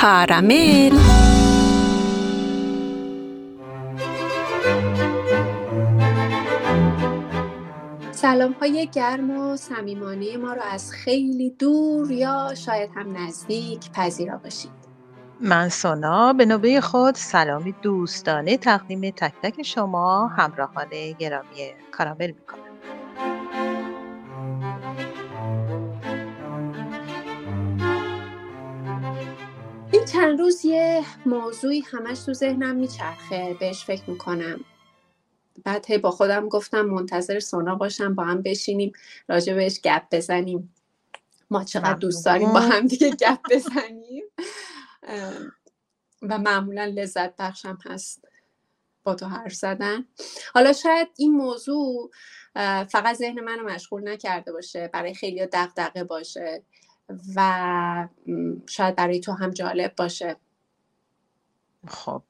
کارامل. سلام های گرم و صمیمانه ما رو از خیلی دور یا شاید هم نزدیک پذیرا باشید. من سونا به نوبه خود سلامی دوستانه تقدیم تک تک شما همراهان گرامی کارامل می‌کنم. این چند روز یه موضوعی همش تو ذهنم میچرخه بهش فکر می‌کنم. بعد هی با خودم گفتم منتظر سونا باشم با هم بشینیم راجع بهش گپ بزنیم. ما چقدر دوست داریم با هم دیگه گپ بزنیم. و معمولا لذت بخشم هست با تو حرف زدن. حالا شاید این موضوع فقط ذهن منو مشغول نکرده باشه برای خیلی دغدغه باشه و شاید برای تو هم جالب باشه. خب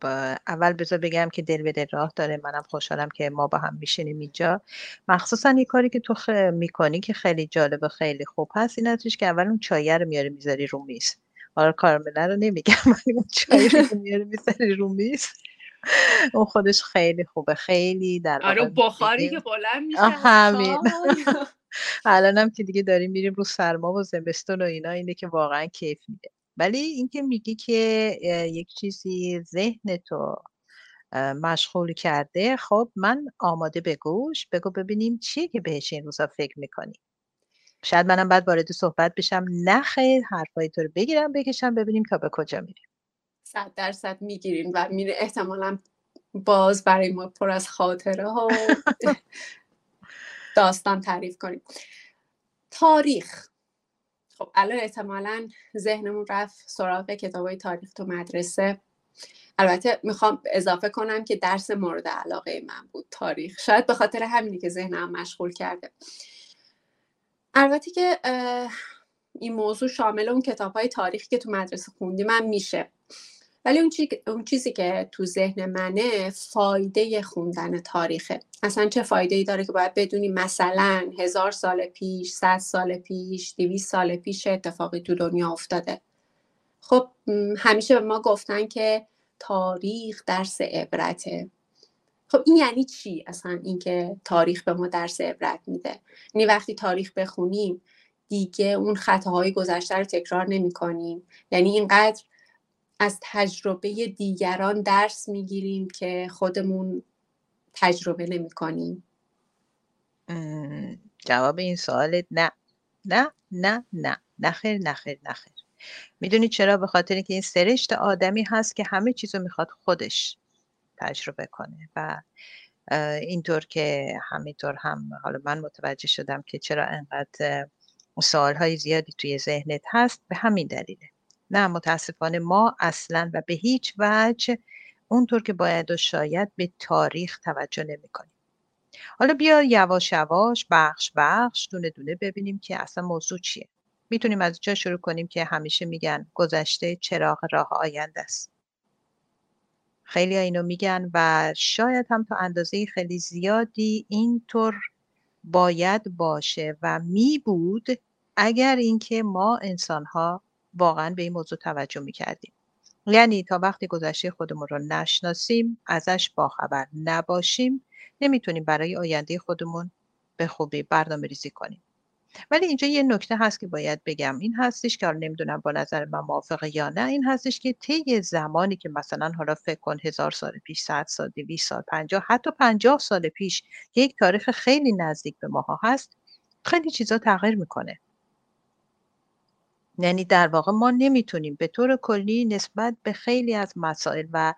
اول بذار بگم که دل به دل راه داره. منم خوشحالم که ما با هم میشینیم اینجا. مخصوصا یه کاری که تو خ... می‌کنی که خیلی جالب و خیلی خوب هست این که اول اون چایه رو میاری می‌ذاری رو میز. حالا کارمله رو نمیگم ولی اون چای رو میاری می‌ذاری رو میز. اون خودش خیلی خوبه خیلی در آره بخاری که بلند میشه همین. الانم که دیگه داریم میریم رو سرما و زمستون و اینا اینه که واقعا کیف میده. ولی اینکه میگی که یک چیزی ذهن تو مشغول کرده خب من آماده به گوش بگو ببینیم چیه که بهش این روزا فکر می‌کنی. شاید منم بعد وارد صحبت بشم. نه خیر حرفای تو رو بگیرم بکشم ببینیم تا به کجا میریم. صد درصد می‌گیریم و میره احتمالا باز برای ما پر از خاطره ها داستان تعریف کنیم. تاریخ. خب الان احتمالا ذهنمون رفت سراغ کتاب های تاریخ تو مدرسه. البته می‌خوام اضافه کنم که درس مورد علاقه من بود تاریخ. شاید به خاطر همینی که ذهنم مشغول کرده. البته که این موضوع شامل اون کتاب های تاریخی که تو مدرسه خوندی من میشه. ولی اون, اون چیزی که تو ذهن منه فایده خوندن تاریخه. اصلا چه فایده ای داره که باید بدونی مثلا هزار سال پیش صد سال پیش دویست سال پیش اتفاقی تو دنیا افتاده. خب همیشه به ما گفتن که تاریخ درس عبرته. خب این یعنی چی؟ اصلا اینکه تاریخ به ما درس عبرت میده. یعنی وقتی تاریخ بخونیم دیگه اون خطاهای گذشته رو تکرار نمی کنیم یعنی اینقدر از تجربه دیگران درس می‌گیریم که خودمون تجربه نمی کنیم جواب این سوال نه. نه نه نه. نخیر نخیر نخیر می‌دونی چرا؟ به خاطر که این سرشت آدمی هست که همه چیزو می‌خواد خودش تجربه کنه و اینطور که همینطور هم حالا من متوجه شدم که چرا انقدر سوال زیادی توی ذهنت هست به همین دلیله. نه متاسفانه ما اصلا و به هیچ وجه اونطور که باید و شاید به تاریخ توجه نمی کنیم. حالا بیا یواش یواش بخش بخش دونه دونه ببینیم که اصلا موضوع چیه. می‌تونیم از جا شروع کنیم که همیشه میگن گذشته چراغ راه آینده است. خیلی اینو میگن و شاید هم تا اندازه خیلی زیادی اینطور باید باشه و می بود اگر اینکه ما انسان ها واقعا به این موضوع توجه می‌کردیم. یعنی تا وقتی گذشته خودمون رو نشناسیم ازش باخبر نباشیم نمی‌تونیم برای آینده خودمون به خوبی برنامه ریزی کنیم. ولی اینجا یه نکته هست که باید بگم. این هستش که نمی‌دونم با نظر من موافقه یا نه. این هستش که طی زمانی که مثلا حالا فکر کن هزار سال پیش صد سال دویست سال پنجاه حتی پنجاه سال پیش یک تاریخ خیلی نزدیک به ماها هست خیلی چیزا تغییر می‌کنه. یعنی در واقع ما نمی‌تونیم به طور کلی نسبت به خیلی از مسائل و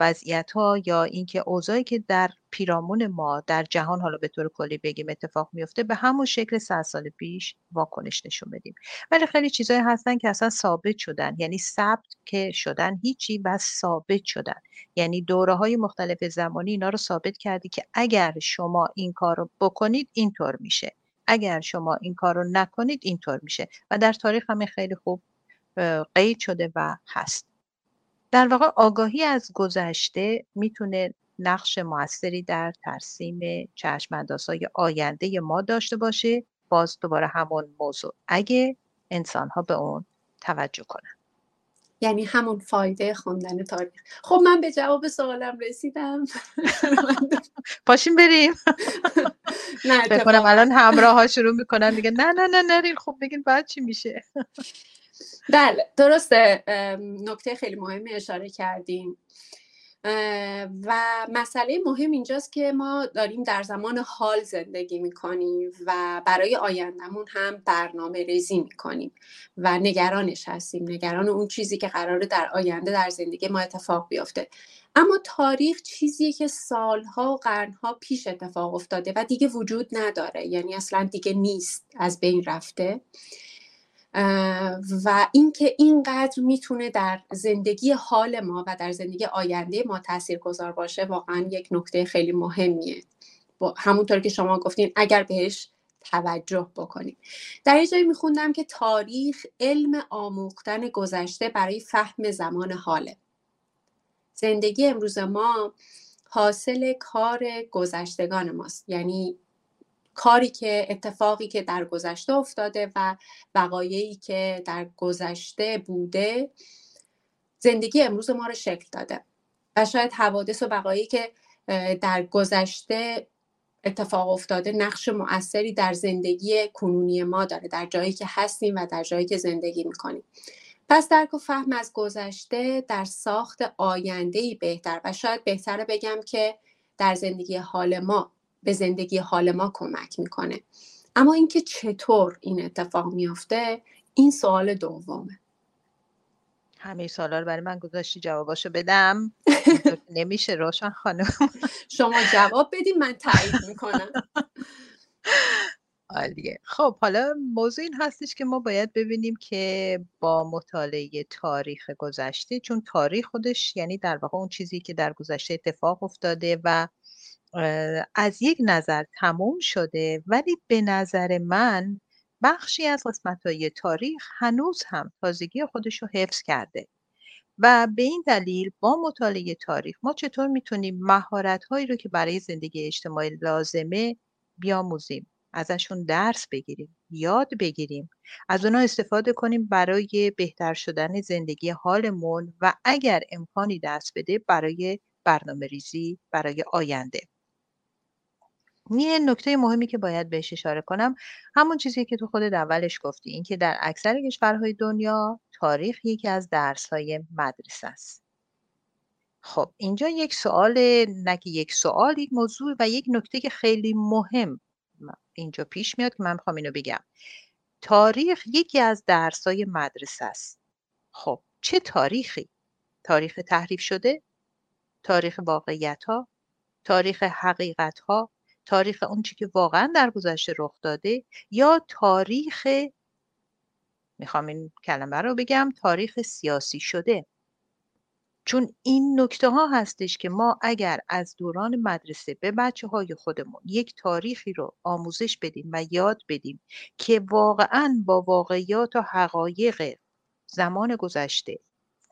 وضعیت ها یا اینکه اوضاعی که در پیرامون ما در جهان حالا به طور کلی بگیم اتفاق میفته به همون شکل صد سال پیش واکنش نشون بدیم. ولی خیلی چیزهایی هستن که اصلا ثابت شدن. یعنی ثبت که شدن هیچی و ثابت شدن. یعنی دوره های مختلف زمانی اینا رو ثابت کردی که اگر شما این کار رو بکنید اینطور میشه. اگر شما این کار رو نکنید اینطور میشه. و در تاریخ همه خیلی خوب قید شده و هست. در واقع آگاهی از گذشته می‌تونه نقش موثری در ترسیم چشماندازهای آینده ما داشته باشه. باز دوباره همون موضوع. اگه انسان ها به اون توجه کنن. یعنی همون فایده خوندن تاریخ. خب من به جواب سوالم رسیدم. پاشیم بریم. نه کنم الان همراه ها شروع می‌کنن. میگن نه نه نه نرین خب بگین بعد چی میشه؟ بله درسته. نکته خیلی مهمی اشاره کردیم و مسئله مهم اینجاست که ما داریم در زمان حال زندگی می‌کنیم و برای آیندهمون هم برنامه ریزی می‌کنیم و نگرانش هستیم. نگران اون چیزی که قراره در آینده در زندگی ما اتفاق بیفته. اما تاریخ چیزیه که سالها و قرنها پیش اتفاق افتاده و دیگه وجود نداره. یعنی اصلا دیگه نیست از بین رفته. و اینکه اینقدر می‌تونه در زندگی حال ما و در زندگی آینده ما تاثیر گذار باشه واقعا یک نکته خیلی مهمیه. همونطور که شما گفتین اگر بهش توجه بکنیم. در یه جایی میخوندم که تاریخ علم آموختن گذشته برای فهم زمان حاله. زندگی امروز ما حاصل کار گذشتگان ماست. یعنی کاری که اتفاقی که در گذشته افتاده و وقایعی که در گذشته بوده زندگی امروز ما رو شکل داده. و شاید حوادث و وقایعی که در گذشته اتفاق افتاده نقش مؤثری در زندگی کنونی ما داره در جایی که هستیم و در جایی که زندگی می‌کنیم. پس درک و فهم از گذشته در ساخت آینده بهتر و شاید بهتره بگم که در زندگی حال ما به زندگی حال ما کمک می‌کنه. اما اینکه چطور این اتفاق میافته این سوال دومه. همه سوالا رو برای من گذاشتی جواباشو بدم. نمیشه روشن خانم. شما جواب بدیم من تایید می‌کنم. عالیه. خب حالا موضوع این هستش که ما باید ببینیم که با مطالعه تاریخ گذشته چون تاریخ خودش یعنی در واقع اون چیزی که در گذشته اتفاق افتاده و از یک نظر تموم شده ولی به نظر من بخشی از های تاریخ هنوز هم تازگی خودش رو حفظ کرده. و به این دلیل با مطالعه تاریخ ما چطور می‌تونیم مهارت هایی رو که برای زندگی اجتماعی لازمه بیاموزیم ازشون درس بگیریم یاد بگیریم از اونا استفاده کنیم برای بهتر شدن زندگی حالمون و اگر امکانی دست بده برای برنامه ریزی برای آینده. یه نکته مهمی که باید بهش اشاره کنم همون چیزی که تو خودت اولش گفتی اینکه در اکثر کشورهای دنیا تاریخ یکی از درسهای مدرسه است. خب اینجا یک سوال نه یک سوال یک موضوع و یک نکته که خیلی مهم اینجا پیش میاد که من می‌خوام اینو بگم. تاریخ یکی از درسهای مدرسه است. خب چه تاریخی؟ تاریخ تحریف شده تاریخ واقعیت ها تاریخ حقیقت ها تاریخ اون چی که واقعا در گذشته رخ داده یا تاریخ می‌خوام این کلمه رو بگم تاریخ سیاسی شده. چون این نکته ها هستش که ما اگر از دوران مدرسه به بچه های خودمون یک تاریخی رو آموزش بدیم و یاد بدیم که واقعا با واقعیات و حقایق زمان گذشته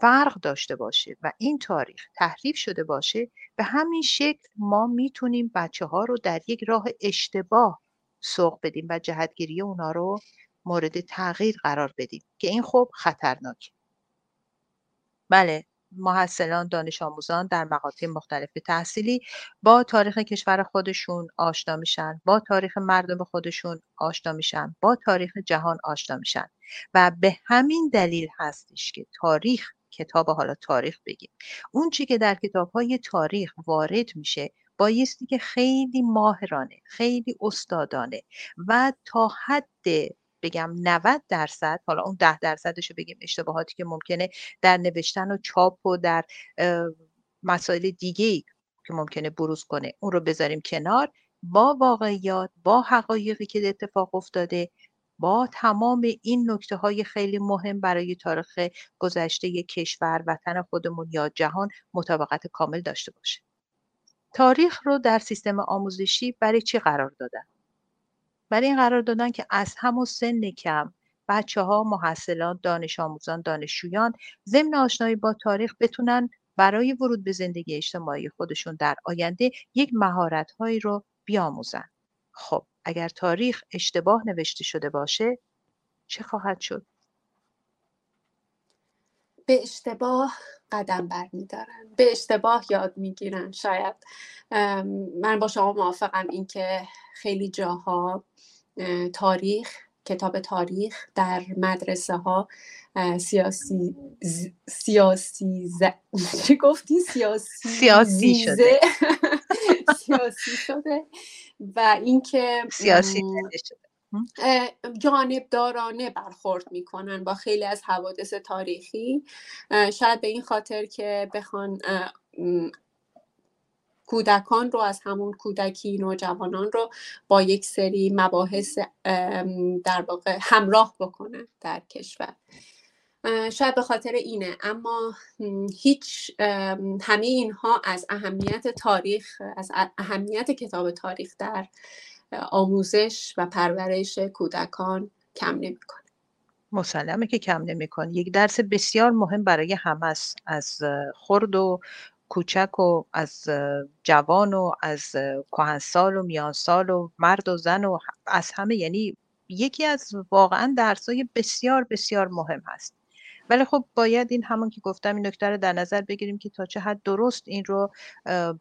فرق داشته باشه و این تاریخ تحریف شده باشه به همین شکل ما می‌تونیم بچه ها رو در یک راه اشتباه سوق بدیم و جهتگیری اونا رو مورد تغییر قرار بدیم که این خب خطرناکه. بله محصلان دانش آموزان در مقاطع مختلف تحصیلی با تاریخ کشور خودشون آشنا میشن با تاریخ مردم خودشون آشنا میشن با تاریخ جهان آشنا میشن و به همین دلیل هستش که تاریخ کتاب حالا تاریخ بگیم. اون چی که در کتاب های تاریخ وارد میشه بایستی که خیلی ماهرانه خیلی استادانه و تا حد بگم 90 درصد حالا اون 10 درصدش رو بگیم اشتباهاتی که ممکنه در نوشتن و چاپ و در مسائل دیگه ای که ممکنه بروز کنه اون رو بذاریم کنار. با واقعیات با حقایقی که اتفاق افتاده با تمام این نکته های خیلی مهم برای تاریخ گذشته کشور وطن خودمون یا جهان مطابقت کامل داشته باشه. تاریخ رو در سیستم آموزشی برای چی قرار دادن؟ برای این قرار دادن که از همون سن کم بچه ها محصلان دانش آموزان دانشجویان ضمن آشنایی با تاریخ بتونن برای ورود به زندگی اجتماعی خودشون در آینده یک مهارت رو بیاموزن. خب اگر تاریخ اشتباه نوشته شده باشه چه خواهد شد؟ به اشتباه قدم برمیدارن. به اشتباه یاد می‌گیرن. شاید من با شما موافقم اینکه خیلی جاها تاریخ کتاب تاریخ در مدرسه ها سیاسی سیاسی ز... چی گفتی سیاسی سیاسی شده. سیاسی شده و اینکه سیاسی جانبدارانه برخورد می‌کنن با خیلی از حوادث تاریخی. شاید به این خاطر که بخوان کودکان رو از همون کودکی نوجوانان رو با یک سری مباحث در واقع همراه بکنن در کشور. شاید به خاطر اینه. اما هیچ همه اینها از اهمیت تاریخ از اهمیت کتاب تاریخ در آموزش و پرورش کودکان کم نمی‌کنه. مسلمه که کم نمی‌کنه. یک درس بسیار مهم برای همه است. از خرد و کوچک و از جوان و از کهنسال و میانسال و مرد و زن و از همه. یعنی یکی از واقعا درسای بسیار بسیار مهم هست. ولی خب باید این همون که گفتم این نکته رو در نظر بگیریم که تا چه حد درست این رو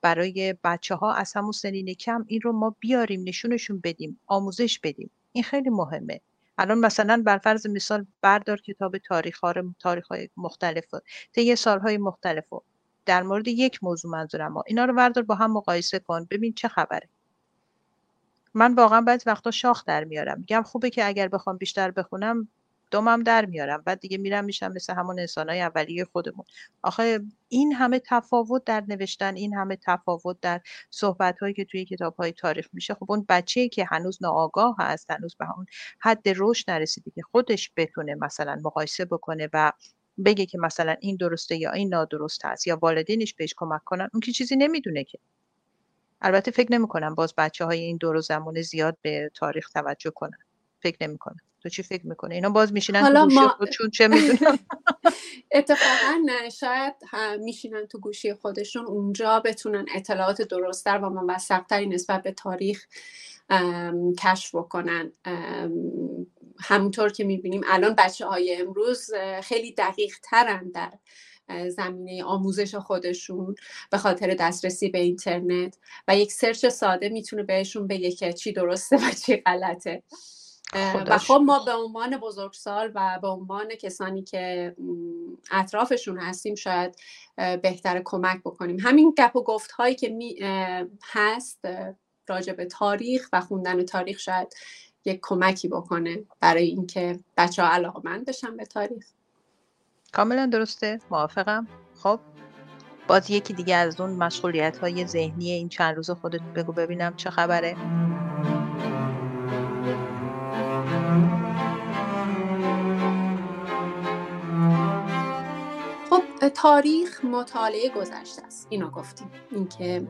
برای بچه ها از همون سنین کم این رو ما بیاریم نشونشون بدیم آموزش بدیم. این خیلی مهمه. الان مثلا بر فرض مثال بردار کتاب تاریخ ها تاریخ های مختلف طی سالهای مختلف در مورد یک موضوع منظورم ها. اینا رو بردار با هم مقایسه کن ببین چه خبره. من واقعا بعضی وقتا شاخ در میارم. میگم خوبه که اگر بخوام بیشتر بخونم دومم در میارم. بعد دیگه میرم میشم مثل همون انسانهای اولیه خودمون. آخه این همه تفاوت در نوشتن این همه تفاوت در صحبت هایی که توی کتاب های تاریخ میشه خب اون بچه که هنوز ناآگاه هست هنوز به اون حد رشد نرسیده که خودش بتونه مثلا مقایسه بکنه و بگه که مثلا این درسته یا این نادرست هست یا والدینش بهش کمک کنن اون که چیزی نمی‌دونه که. البته فکر نمی‌کنم باز بچه های این دور و زمان زیاد به تاریخ توجه کنن. فکر نمی‌کنم. تو چی فکر می‌کنه اینا باز میشینن تو گوشی ما... خودشون چه می‌دونم. اتفاقا شاید میشینن تو گوشی خودشون اونجا بتونن اطلاعات درستتر و موثقتری نسبت به تاریخ کشف بکنن. همونطور که می‌بینیم الان بچه های امروز خیلی دقیق ترن در زمینه آموزش خودشون به خاطر دسترسی به اینترنت و یک سرچ ساده می‌تونه بهشون بگه که چی درسته و چی غلطه. و خب ما به عنوان بزرگسال و به عنوان کسانی که اطرافشون هستیم شاید بهتر کمک بکنیم. همین گپ و گفت هایی که می هست راجع به تاریخ و خوندن تاریخ شاید یک کمکی بکنه برای اینکه بچه ها علاقه من بشن به تاریخ. کاملا درسته. موافقم. خب باز یکی دیگه از اون مشغولیت های ذهنی این چند روز خودت بگو ببینم چه خبره. تاریخ مطالعه گذشته است. اینو گفتیم. اینکه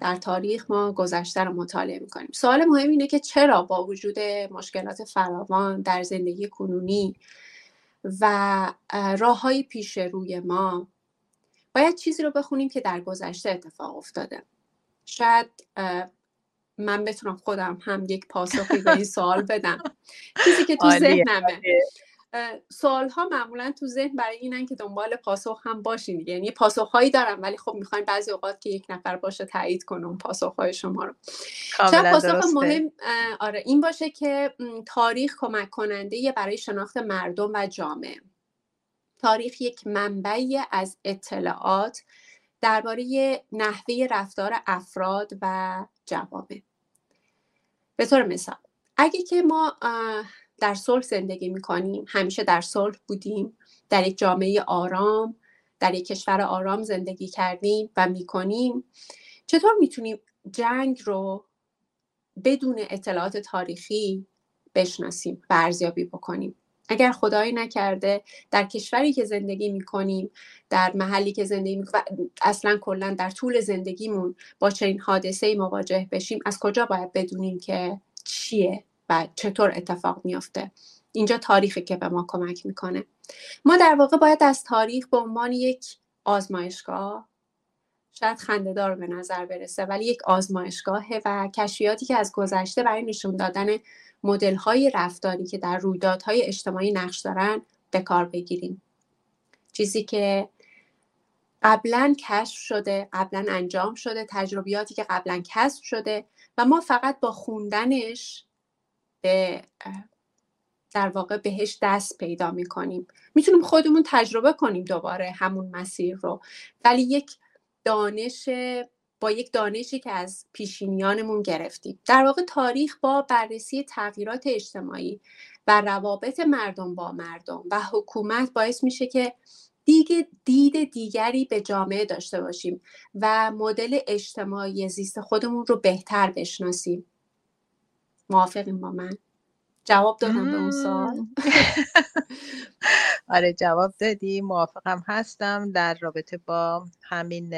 در تاریخ ما گذشته رو مطالعه می‌کنیم. سوال مهم اینه که چرا با وجود مشکلات فراوان در زندگی کنونی و راه های پیش روی ما باید چیزی رو بخونیم که در گذشته اتفاق افتاده. شاید من بتونم خودم هم یک پاسخی به این سوال بدم. چیزی که تو ذهنمه. سوال ها معمولا تو ذهن برای اینن که دنبال پاسخ هم باشین یعنی پاسخ هایی دارم ولی خب می‌خواین بعضی اوقات که یک نفر باشه تایید کنه اون پاسخ های شما رو. شاید پاسخ مهم آره این باشه که تاریخ کمک کننده برای شناخت مردم و جامعه. تاریخ یک منبعی از اطلاعات درباره نحوه رفتار افراد و جوامع. به طور مثال اگه که ما در صلح زندگی می‌کنیم. همیشه در صلح بودیم. در یک جامعه آرام در یک کشور آرام زندگی کردیم و می‌کنیم. چطور می‌تونیم جنگ رو بدون اطلاعات تاریخی بشناسیم و ارزیابی بکنیم؟ اگر خدایی نکرده در کشوری که زندگی می‌کنیم در محلی که زندگی می‌کنیم اصلا کلا در طول زندگیمون با چنین حادثه مواجه بشیم از کجا باید بدونیم که چیه؟ و چطور اتفاق میافته. اینجا تاریخی که به ما کمک می‌کنه. ما در واقع باید از تاریخ به عنوان یک آزمایشگاه شاید خندهدار به نظر برسه ولی یک آزمایشگاهه و کشفیاتی که از گذشته برای نشون دادن مدل های رفتاری که در رویدادهای اجتماعی نقش دارن به کار بگیریم. چیزی که قبلا کشف شده قبلا انجام شده تجربیاتی که قبلا کسب شده و ما فقط با خوندنش در واقع بهش دست پیدا می‌کنیم. می‌تونیم خودمون تجربه کنیم دوباره همون مسیر رو. ولی یک دانش با یک دانشی که از پیشینیانمون گرفتیم. در واقع تاریخ با بررسی تغییرات اجتماعی و روابط مردم با مردم و حکومت باعث میشه که دیگه دید دیگری به جامعه داشته باشیم و مدل اجتماعی زیست خودمون رو بهتر بشناسیم. موافقیم با من. جواب دادم به اون سوال. آره جواب دادی. موافقم هستم. در رابطه با همین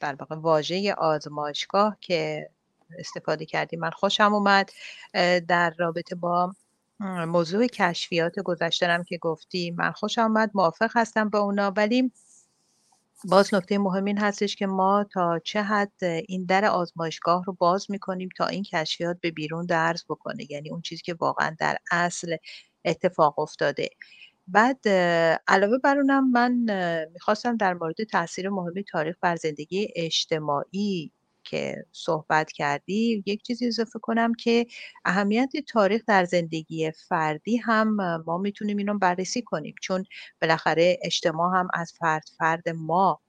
در واقع واژه آزمایشگاه که استفاده کردیم من خوشم اومد. در رابطه با موضوع کشفیات گذشترم که گفتی من خوشم اومد. موافق هستم با اونا. ولی باز نکته مهم این هستش که ما تا چه حد این در آزمایشگاه رو باز می‌کنیم تا این کشفیات به بیرون درز بکنه یعنی اون چیزی که واقعا در اصل اتفاق افتاده. بعد علاوه بر اونم من می‌خواستم در مورد تاثیر مهم تاریخ بر زندگی اجتماعی که صحبت کردی یک چیزی اضافه کنم که اهمیت تاریخ در زندگی فردی هم ما می‌تونیم اینو بررسی کنیم. چون بالاخره اجتماع هم از فرد فرد ما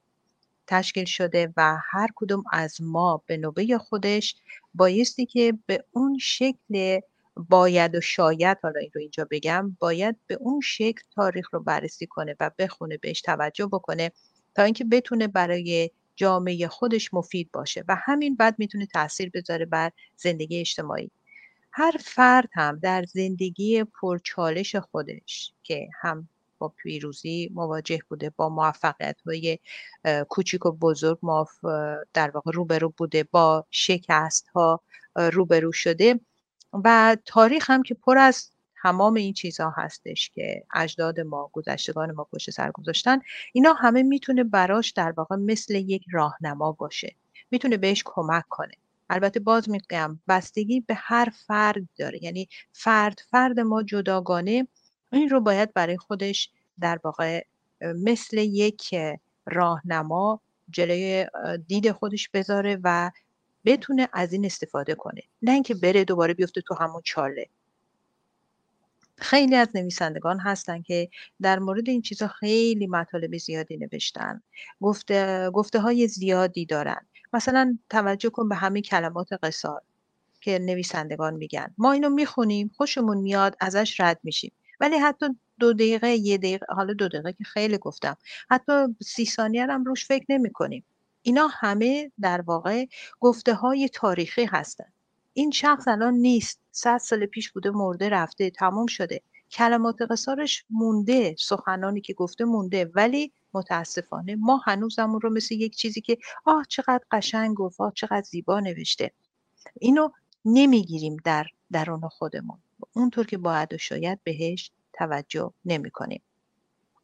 تشکیل شده و هر کدوم از ما به نوبه خودش بایستی که به اون شکل باید و شاید حالا این رو اینجا بگم باید به اون شکل تاریخ رو بررسی کنه و بخونه بهش توجه بکنه تا اینکه بتونه برای جامعه خودش مفید باشه و همین بعد می‌تونه تاثیر بذاره بر زندگی اجتماعی. هر فرد هم در زندگی پرچالش خودش که هم با پیروزی مواجه بوده با موفقیت های کوچیک و بزرگ در واقع روبرو بوده با شکست ها روبرو شده و تاریخ هم که پر از تمام این چیزها هستش که اجداد ما گذشتگان ما پشت سر گذاشتن. اینا همه می‌تونه براش در واقع مثل یک راهنما باشه. می‌تونه بهش کمک کنه. البته باز میگم بستگی به هر فرد داره. یعنی فرد فرد ما جداگانه این رو باید برای خودش در واقع مثل یک راهنما جلوی دید خودش بذاره و بتونه از این استفاده کنه. نه اینکه بره دوباره بیفته تو همون چاله. خیلی از نویسندگان هستن که در مورد این چیزا خیلی مطالب زیادی نوشتن گفته, گفته های زیادی دارن. مثلا توجه کن به همین کلمات قصار که نویسندگان میگن. ما اینو می‌خونیم خوشمون میاد ازش رد میشیم. ولی حتی دو دقیقه یه دقیقه حالا دو دقیقه که خیلی گفتم. حتی سی ثانیه هم روش فکر نمی کنیم اینا همه در واقع گفته های تاریخی هستن. این شخص الان نیست. صد سال پیش بوده مرده رفته تموم شده. کلمات قصارش مونده سخنانی که گفته مونده ولی متاسفانه ما هنوزمون رو مثل یک چیزی که آه چقدر قشنگ گفت آه چقدر زیبا نوشته. اینو نمی‌گیریم در درون خودمون. اونطور که باید و شاید بهش توجه نمی کنیم.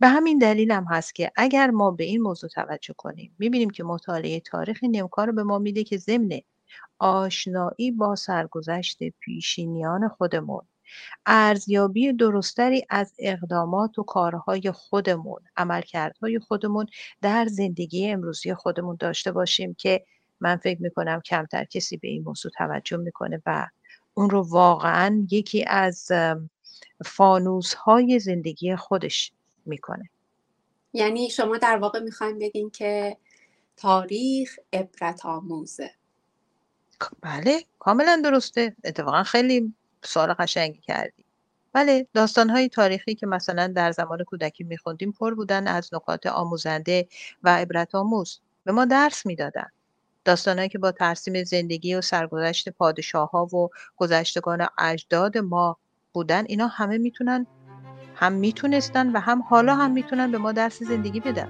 به همین دلیل هم هست که اگر ما به این موضوع توجه کنیم می‌بینیم که مطالعه تاریخ نمکار به ما میده که ضمن آشنایی با سرگذشت پیشینیان خودمون. ارزیابی درستری از اقدامات و کارهای خودمون عملکردهای خودمون در زندگی امروزی خودمون داشته باشیم که من فکر می‌کنم کمتر کسی به این موضوع توجه می‌کنه و اون رو واقعا یکی از فانوس های زندگی خودش می‌کنه. یعنی شما در واقع می‌خوایم بگین که تاریخ عبرت آموزه. بله کاملا درسته. اتفاقا خیلی سوال قشنگی کردی. بله داستانهای تاریخی که مثلا در زمان کودکی میخوندیم پر بودن از نکات آموزنده و عبرت آموز. به ما درس می‌دادن. داستانهایی که با ترسیم زندگی و سرگذشت پادشاه ها و گذشتگان اجداد ما بودن اینا همه می‌تونن هم می‌تونستن و هم حالا هم می‌تونن به ما درس زندگی بدن.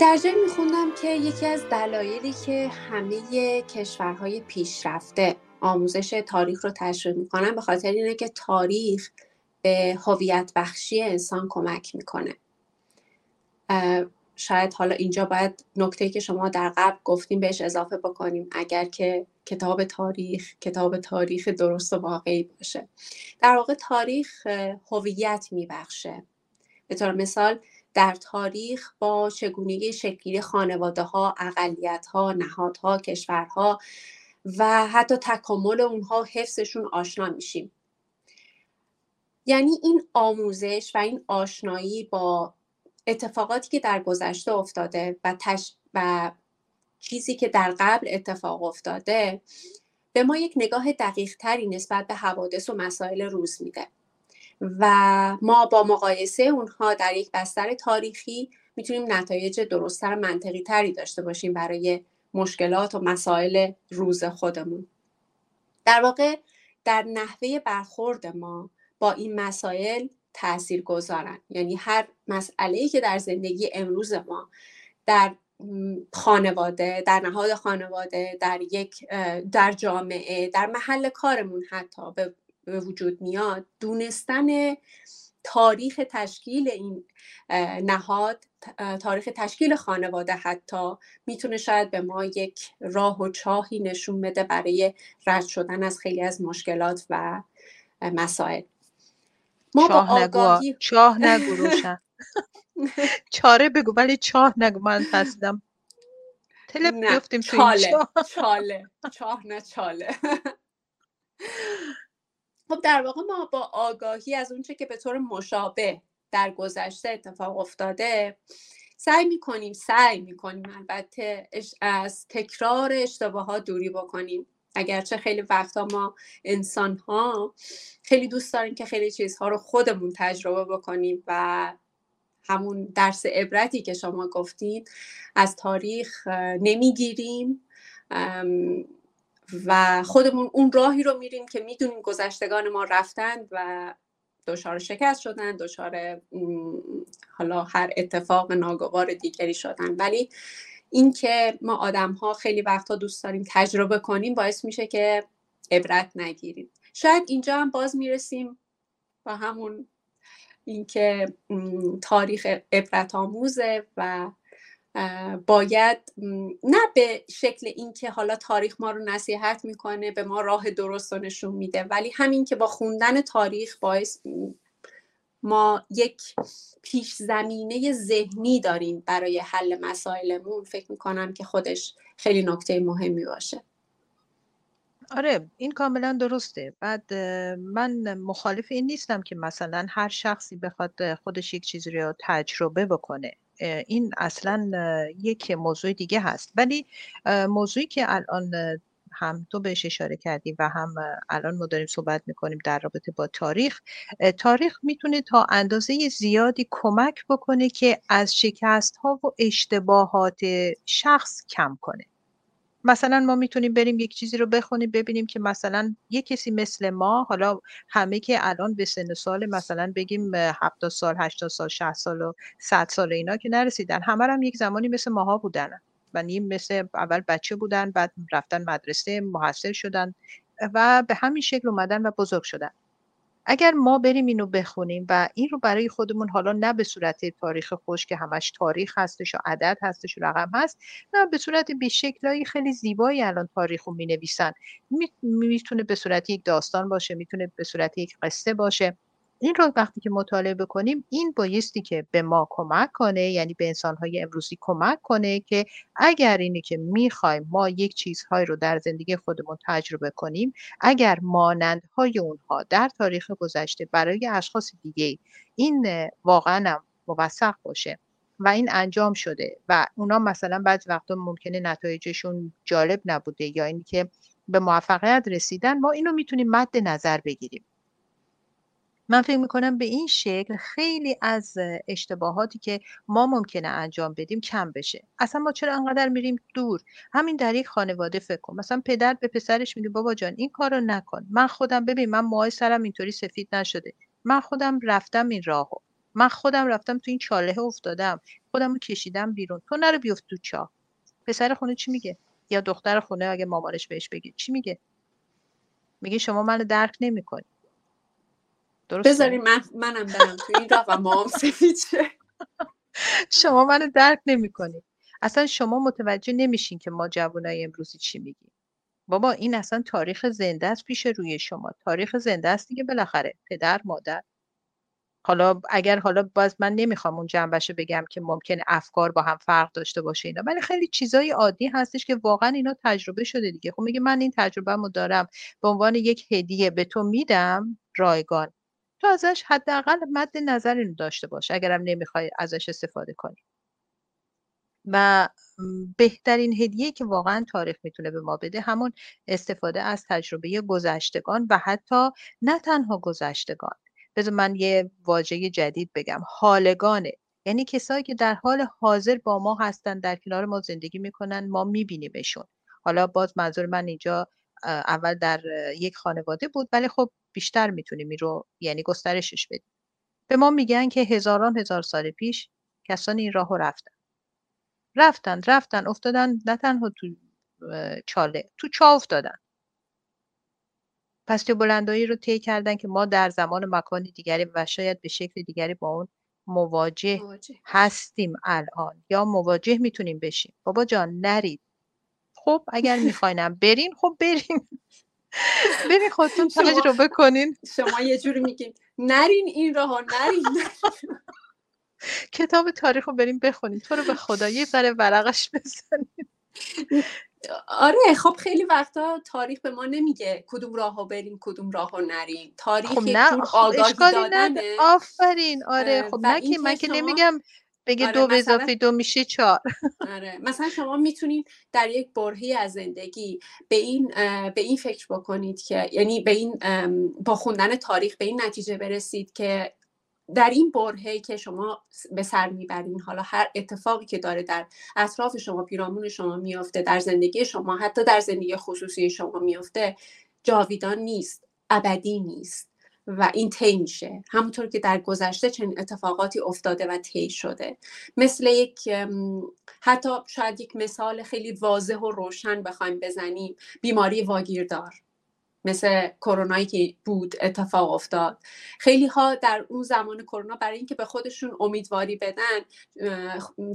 در جای میخوندم که یکی از دلایلی که همه کشورهای پیشرفته آموزش تاریخ رو تشریح می‌کنن به خاطر اینه که تاریخ به هویت بخشی انسان کمک می‌کنه. شاید حالا اینجا باید نکته که شما در قبل گفتیم بهش اضافه بکنیم اگر که کتاب تاریخ کتاب تاریخ درست و واقعی باشه. در واقع تاریخ هویت میبخشه. به طور مثال در تاریخ با چگونگی شکلی خانواده ها اقلیت ها نهادها کشورها و حتی تکامل اونها حفظشون آشنا میشیم. یعنی این آموزش و این آشنایی با اتفاقاتی که در گذشته افتاده و, تش... و چیزی که در قبل اتفاق افتاده به ما یک نگاه دقیق تری نسبت به حوادث و مسائل روز میده. و ما با مقایسه اونها در یک بستر تاریخی می‌تونیم نتایج درستتر منطقی تری داشته باشیم برای مشکلات و مسائل روز خودمون. در واقع در نحوه برخورد ما با این مسائل تاثیر گذارن یعنی هر مسئله که در زندگی امروز ما در خانواده در نهاد خانواده در یک در جامعه در محل کارمون حتی به وجود میاد. دونستن تاریخ تشکیل این نهاد تاریخ تشکیل خانواده حتی می‌تونه شاید به ما یک راه و چاهی نشون بده برای رد شدن از خیلی از مشکلات و مسائل. ما چاه با آگاهی... چاه نگو روشن. چاره بگو ولی چاه نگو من فسیدم تلپ بیفتیم تو چاله چاله. چاه نه چاله. خب در واقع ما با آگاهی از اونچه که به طور مشابه در گذشته اتفاق افتاده سعی می‌کنیم سعی می‌کنیم البته از تکرار اشتباهات دوری بکنیم. اگرچه خیلی وقتا ما انسان ها خیلی دوست داریم که خیلی چیزها رو خودمون تجربه بکنیم و همون درس عبرتی که شما گفتین از تاریخ نمی‌گیریم. و خودمون اون راهی رو میریم که می‌دونیم گذشتگان ما رفتند و دچار شکست شدن دچار حالا هر اتفاق ناگوار دیگری شدن. ولی اینکه ما آدم ها خیلی وقتا دوست داریم تجربه کنیم باعث میشه که عبرت نگیریم. شاید اینجا هم باز می‌رسیم با همون اینکه تاریخ عبرت آموزه و باید نه به شکل اینکه حالا تاریخ ما رو نصیحت می‌کنه به ما راه درست رو نشون میده ولی همین که با خوندن تاریخ باعث ما یک پیش زمینه ذهنی داریم برای حل مسائلمون فکر می‌کنم که خودش خیلی نکته مهمی باشه. آره این کاملا درسته. بعد من مخالف این نیستم که مثلا هر شخصی بخواد خودش یک چیزی رو تجربه بکنه. این اصلا یک موضوع دیگه هست. ولی موضوعی که الان هم تو بهش اشاره کردی و هم الان ما داریم صحبت می‌کنیم در رابطه با تاریخ تاریخ می‌تونه تا اندازه زیادی کمک بکنه که از شکست ها و اشتباهات شخص کم کنه. مثلا ما می‌تونیم بریم یک چیزی رو بخونیم ببینیم که مثلا یک کسی مثل ما حالا همه که الان به سن سال مثلا بگیم 70 سال 80 سال 60 سال و 100 سال اینا که نرسیدن همه هم یک زمانی مثل ماها بودن. و نیم مثل اول بچه بودن بعد رفتن مدرسه محصل شدن و به همین شکل اومدن و بزرگ شدن. اگر ما بریم اینو بخونیم و این رو برای خودمون حالا نه به صورت تاریخ خوش که همش تاریخ هستش و عدد هستش و رقم هست نه به صورت به شکلایی خیلی زیبایی الان تاریخ رو می نویسن می‌تونه به صورت یک داستان باشه می‌تونه به صورت یک قصه باشه. این رو وقتی که مطالعه بکنیم این بایستی که به ما کمک کنه یعنی به انسانهای امروزی کمک کنه که اگر اینی که می‌خوایم ما یک چیزهایی رو در زندگی خودمون تجربه کنیم اگر مانندهای اونها در تاریخ گذشته برای اشخاص دیگه این واقعا موثق باشه و این انجام شده و اونا مثلا بعض وقتا ممکنه نتایجشون جالب نبوده یا اینکه به موفقیت رسیدن ما اینو می‌تونیم مد نظر بگیریم. من فکر می‌کنم به این شکل خیلی از اشتباهاتی که ما ممکنه انجام بدیم کم بشه. اصلا ما چرا انقدر میریم دور؟ همین در یک خانواده فکر کن. مثلا پدر به پسرش میگه بابا جان این کارو نکن. من خودم ببین من موهای سرم اینطوری سفید نشده. من خودم رفتم این راهو. من خودم رفتم تو این چاله افتادم. خودم رو کشیدم بیرون. تو نرو بیفت تو چاه. پسر خونه چی میگه؟ یا دختر خونه اگه مامانش بهش بگه چی میگه؟ میگه شما منو درک نمی‌کنی. درسته بذاری من منم برم تو این راه و مام سفید شما منو درک نمی‌کنی. اصلا شما متوجه نمیشین که ما جوانای امروزی چی میگیم. بابا این اصلا تاریخ زنده است پیش روی شما. تاریخ زنده است دیگه بالاخره. پدر مادر. حالا اگر حالا باز من نمی‌خوام اون جنبش بگم که ممکنه افکار با هم فرق داشته باشه اینا ولی خیلی چیزای عادی هستش که واقعا اینا تجربه شده دیگه. خب میگه من این تجربه رو دارم. به عنوان یک هدیه به تو میدم رایگان. تو ازش حداقل مد نظر اینو داشته باش اگرم نمی‌خوای ازش استفاده کنی. و بهترین هدیه که واقعا تاریخ می‌تونه به ما بده همون استفاده از تجربه گذشتگان و حتی نه تنها گذشتگان. بذار من یه واژه جدید بگم حالگانه. یعنی کسایی که در حال حاضر با ما هستن در کنار ما زندگی می‌کنن ما میبینیمشون. حالا باز منظور من اینجا اول در یک خانواده بود ولی خب بیشتر می‌تونیم این رو یعنی گسترشش بدیم به ما میگن که هزاران هزار سال پیش کسانی این راه رفتن. رفتن رفتن افتادن نه تنها تو چاله تو چا افتادن. پس بلندایی رو طی کردن که ما در زمان مکان دیگری و شاید به شکل دیگری با اون مواجه, مواجه. هستیم الان یا مواجه می‌تونیم بشیم. بابا جان نرید. خب اگر میخواینم برین خب برین. برین خودتون تجربه کنین شما یه جوری میگین نرین این راه نرین. کتاب تاریخ رو بریم بخونیم. تو رو به خدا یه ذره ورقش بزنیم. آره خب خیلی وقتا تاریخ به ما نمیگه کدوم راه ها بریم کدوم راه ها نریم تاریخ خب نه خب آگاهی دادنه. آفرین. آره خب نه که من که نمیگم بگه آره دو به اضافه دو میشه چهار. آره مثلا شما می‌تونید در یک برهی از زندگی به این به این فکر بکنید که یعنی به این با خوندن تاریخ به این نتیجه برسید که در این برهه که شما به سر می‌برین حالا هر اتفاقی که داره در اطراف شما پیرامون شما میافته در زندگی شما حتی در زندگی خصوصی شما میافته جاویدان نیست ابدی نیست. و این طی میشه. همونطور که در گذشته چنین اتفاقاتی افتاده و طی شده. مثل یک حتی شاید یک مثال خیلی واضح و روشن بخوایم بزنیم. بیماری واگیردار. مثل کرونایی که بود اتفاق افتاد. خیلی ها در اون زمان کرونا برای اینکه به خودشون امیدواری بدن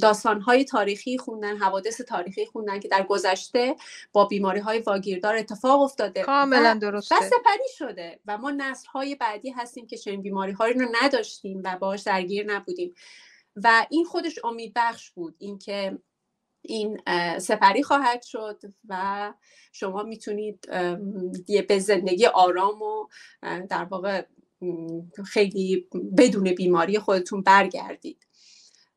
داستانهای تاریخی خوندن حوادث تاریخی خوندن که در گذشته با بیماری های واگیردار اتفاق افتاده. کاملا درسته. و سپری شده و ما نسل های بعدی هستیم که چنین بیماری هایی رو نداشتیم و باش درگیر نبودیم. و این خودش امیدبخش بود اینکه این سپری خواهد شد و شما می‌تونید به زندگی آرام و در واقع خیلی بدون بیماری خودتون برگردید.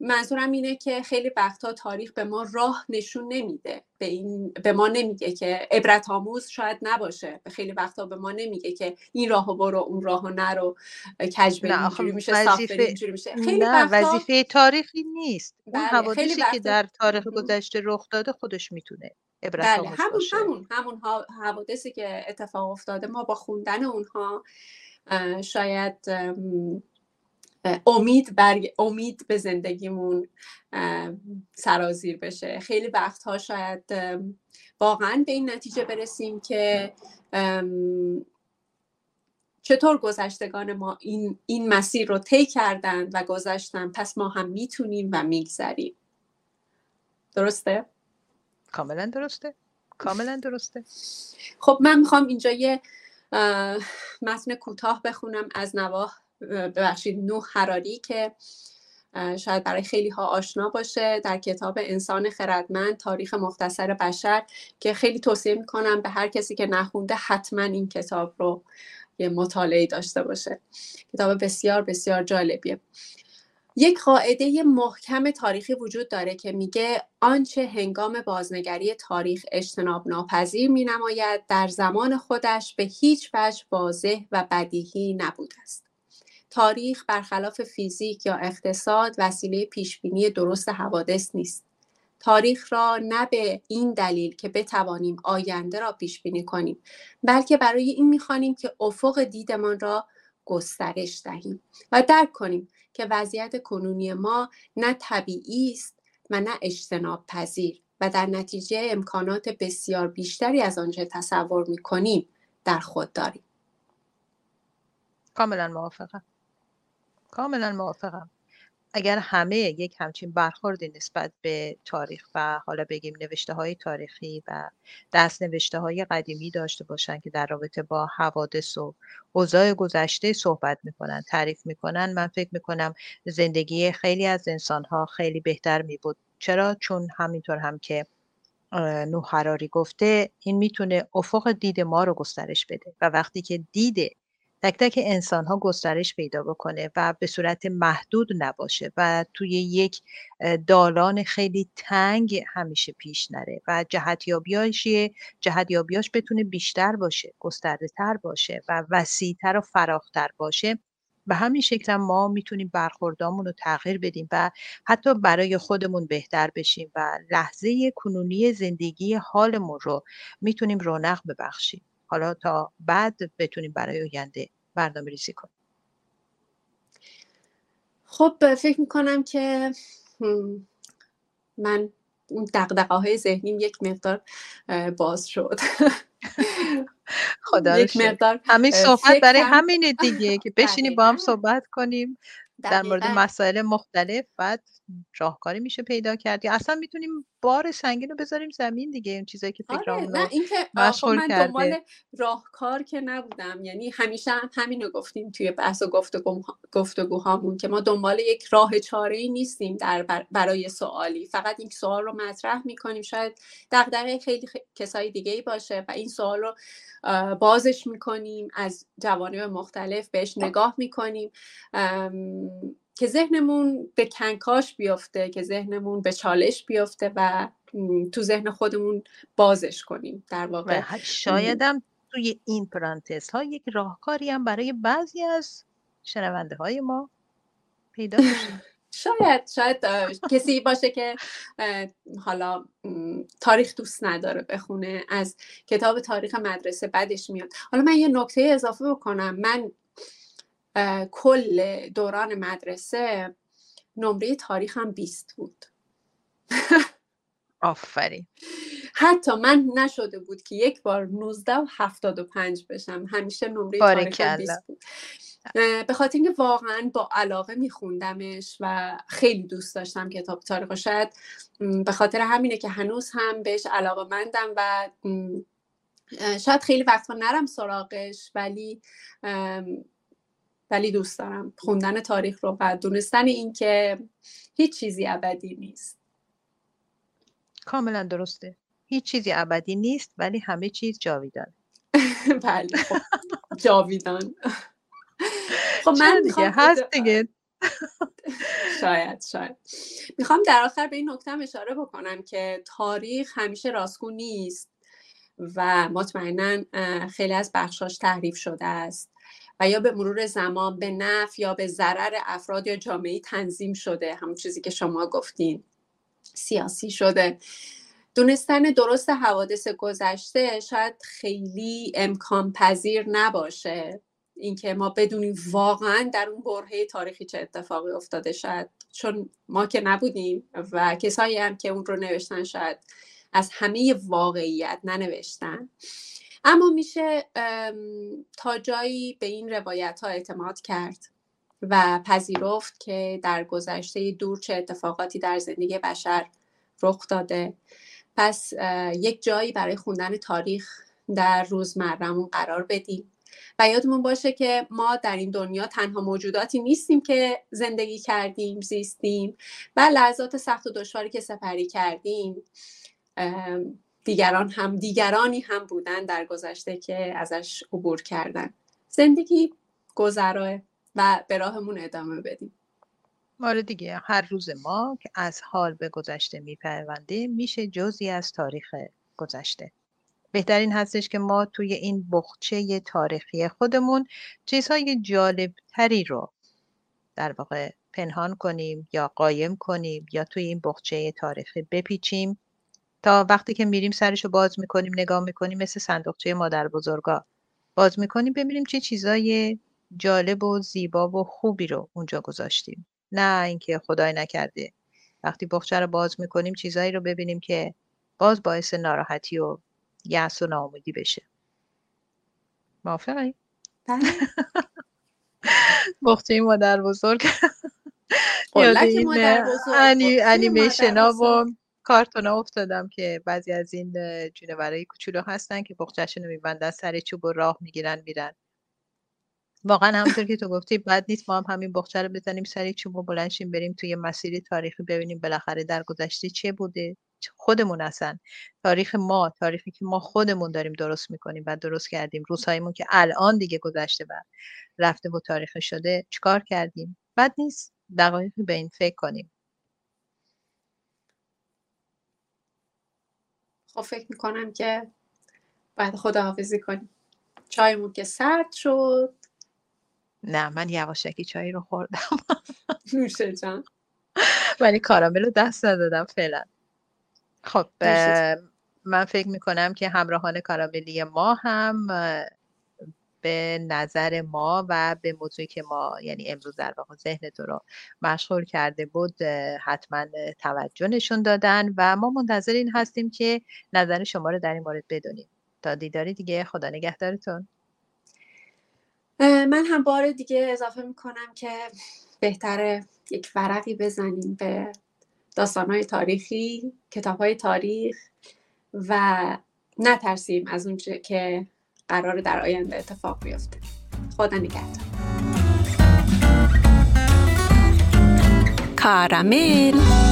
منظورم اینه که خیلی وقتها تاریخ به ما راه نشون نمیده به, این، به ما نمیگه که عبرت آموز شاید نباشه به خیلی وقتها به ما نمیگه که این راهو برو اون راهو نرو کج اینجوری میشه وظیفه... اینجوری میشه خیلی نه وظیفه تاریخی نیست اون بله، حوادثی که در تاریخ گذشته رخ داده خودش می‌تونه عبرت بله. همون باشه. همون همون حوادثی که اتفاق افتاده ما با خوندن اونها شاید امید برگ... امید به زندگیمون سرازیر بشه. خیلی وقتها شاید واقعا به این نتیجه برسیم که چطور گذشتگان ما این, این مسیر رو طی کردن و گذشتن. پس ما هم می‌تونیم و میگذریم. درسته؟ کاملا درسته. کاملا درسته. خب من می‌خوام اینجا یه متن کوتاه بخونم از نواه ببخشید نوح حراری که شاید برای خیلی ها آشنا باشه در کتاب انسان خردمند تاریخ مختصر بشر که خیلی توصیه می‌کنم به هر کسی که نخونده حتما این کتاب رو یه مطالعه داشته باشه کتاب بسیار بسیار جالبیه یک قاعده محکم تاریخی وجود داره که میگه آنچه هنگام بازنگری تاریخ اجتناب ناپذیر می نماید در زمان خودش به هیچ وجه واضح و بدیهی نبوده است. تاریخ برخلاف فیزیک یا اقتصاد وسیله پیشبینی درست حوادث نیست. تاریخ را نه به این دلیل که بتوانیم آینده را پیش بینی کنیم بلکه برای این می‌خوانیم که افق دیدمان را گسترش دهیم و درک کنیم که وضعیت کنونی ما نه طبیعی است و نه اجتناب پذیر و در نتیجه امکانات بسیار بیشتری از آنچه تصور می کنیم در خود داریم. کاملا موافقم. کاملا موافقم. اگر همه یک همچین برخوردی نسبت به تاریخ و حالا بگیم نوشته های تاریخی و دست نوشته های قدیمی داشته باشن که در رابطه با حوادث و اوضاع گذشته صحبت می‌کنن تعریف می‌کنن من فکر می‌کنم زندگی خیلی از انسان ها خیلی بهتر می بود چرا؟ چون همینطور هم که نوح حراری گفته این می‌تونه افق دید ما رو گسترش بده و وقتی که دید تک تک انسان ها گسترش پیدا بکنه و به صورت محدود نباشه و توی یک دالان خیلی تنگ همیشه پیش نره و جهتیابیاش جهتیابیاش بتونه بیشتر باشه گسترده تر باشه و وسیعتر و فراختر باشه. به همین شکل ما می‌تونیم برخوردامون رو تغییر بدیم و حتی برای خودمون بهتر بشیم و لحظه کنونی زندگی حالمون رو می‌تونیم رونق ببخشیم. حالا تا بعد بتونیم برای آینده برنامه ریزی کنیم. خب فکر می‌کنم که من اون دقدقه های ذهنیم یک مقدار باز شد. خدا یک مقدار همین صحبت برای همینه دیگه که بشینیم با هم صحبت کنیم. در مورد مسائل مختلف بعد راهکاری میشه پیدا کرد. یا اصلا می‌تونیم بار سنگین رو بذاریم زمین دیگه اون چیزایی که فکرامون آره، نه مشغول من کرده. دنبال راهکار که نبودم. یعنی همیشه هم همین رو گفتیم توی بحث و گفتگو گفتگوهامون که ما دنبال یک راه چاره ای نیستیم در برای سوالی. فقط این سوال رو مطرح می‌کنیم. شاید دغدغه خیلی کسای دیگه ای باشه و این سوال رو بازش می‌کنیم از جوانب مختلف بهش نگاه می‌کنیم که ذهنمون به کنکاش بیفته که ذهنمون به چالش بیفته و تو ذهن خودمون بازش کنیم در واقع. شایدم توی این پرانتز ها یک راهکاری هم برای بعضی از شنونده های ما پیدا بشه. شاید شاید کسی باشه که حالا تاریخ دوست نداره بخونه از کتاب تاریخ مدرسه بدش میاد. حالا من یه نکته اضافه بکنم. من کل دوران مدرسه نمره تاریخم 20 بود. آفرین. حتی من نشده بود که یک بار 19 و 75 بشم. همیشه نمره تاریخم 20 بود. به خاطر اینکه واقعا با علاقه میخوندمش و خیلی دوست داشتم کتاب تاریخ و شاید به خاطر همینه که هنوز هم بهش علاقه مندم و شاید خیلی وقتا نرم سراغش ولی ولی دوست دارم خوندن تاریخ رو و دونستن اینکه هیچ چیزی ابدی نیست. کاملا درسته. هیچ چیزی ابدی نیست ولی همه چیز جاویدان بله خب جاویدان. خب من دیگه؟ هست دیگه. شاید شاید. می‌خوام در آخر به این نکته اشاره بکنم که تاریخ همیشه راستگو نیست و مطمئنا خیلی از بخشاش تحریف شده است و یا به مرور زمان به نفع یا به ضرر افراد یا جامعه تنظیم شده. همون چیزی که شما گفتین. سیاسی شده. دونستن درست حوادث گذشته شاید خیلی امکان پذیر نباشه. اینکه ما بدونیم واقعا در اون برهه تاریخی چه اتفاقی افتاده. شاید چون ما که نبودیم و کسایی هم که اون رو نوشتن شاید از همه واقعیت ننوشتن. اما میشه تا جایی به این روایت ها اعتماد کرد و پذیرفت که در گذشته دور چه اتفاقاتی در زندگی بشر رخ داده. پس یک جایی برای خوندن تاریخ در روزمرهمون قرار بدیم. و یادمون باشه که ما در این دنیا تنها موجوداتی نیستیم که زندگی کردیم زیستیم و لحظات سخت و دشواری که سپری کردیم دیگران هم دیگرانی هم بودن در گذشته که ازش عبور کردن. زندگی گذراه و به راهمون ادامه بدیم. آره دیگه هر روز ما که از حال به گذشته میپرونده میشه جزی از تاریخ گذشته. بهترین هستش که ما توی این بخچه تاریخی خودمون چیزهای جالب تری رو در واقع پنهان کنیم یا قایم کنیم یا توی این بخچه تاریخی بپیچیم تا وقتی که میریم سرشو باز می‌کنیم نگاه می‌کنیم مثل صندوقچه مادر بزرگا باز می‌کنیم ببینیم چه چیزای جالب و زیبا و خوبی رو اونجا گذاشتیم. نه اینکه خدای نکرده. وقتی بخچه رو باز می‌کنیم چیزایی رو ببینیم که باز باعث ناراحتی و یأس و ناامیدی بشه. موافقی؟ بله. بخچه مادر بزرگ. یاد این انیمیشن ها. و کارتون ها افتادم که بعضی از این جونورای کوچولو هستن که بخچهشون رو میبندن سر چوب و راه می‌گیرن میرن. واقعا همونطور که تو گفتی بد نیست ما هم همین بخچه رو بزنیم سر چوب و بلنشیم بریم توی مسیری تاریخی ببینیم بالاخره در گذشته چه بوده. خودمون اصلا تاریخ ما تاریخی که ما خودمون داریم درست می‌کنیم و درست کردیم. روزهایمون که الان دیگه گذشته و رفته و تاریخ شده چیکار کردیم؟ بد نیست. دقایقی به این فکر کنیم. خب فکر می‌کنم که باید خداحافظی کنیم. چایمون که سرد شد. نه من یواشکی چایی رو خوردم. نوشه جان. ولی کارامل رو دست ندادم فعلا. خب من فکر می‌کنم که همراهان کاراملی ما هم به نظر ما و به موضوعی که ما یعنی امروز در واقع ذهن تو رو مشغول کرده بود حتما توجه نشون دادن و ما منتظر این هستیم که نظر شما رو در این مورد بدونیم. تا دیداری دیگه خدا نگهدارتون. من هم بار دیگه اضافه می‌کنم که بهتره یک ورقی بزنیم به داستانهای تاریخی کتابهای تاریخ و نترسیم از اون که قرار در آینده اتفاق بیفته. خدا نگهدار. کارامل.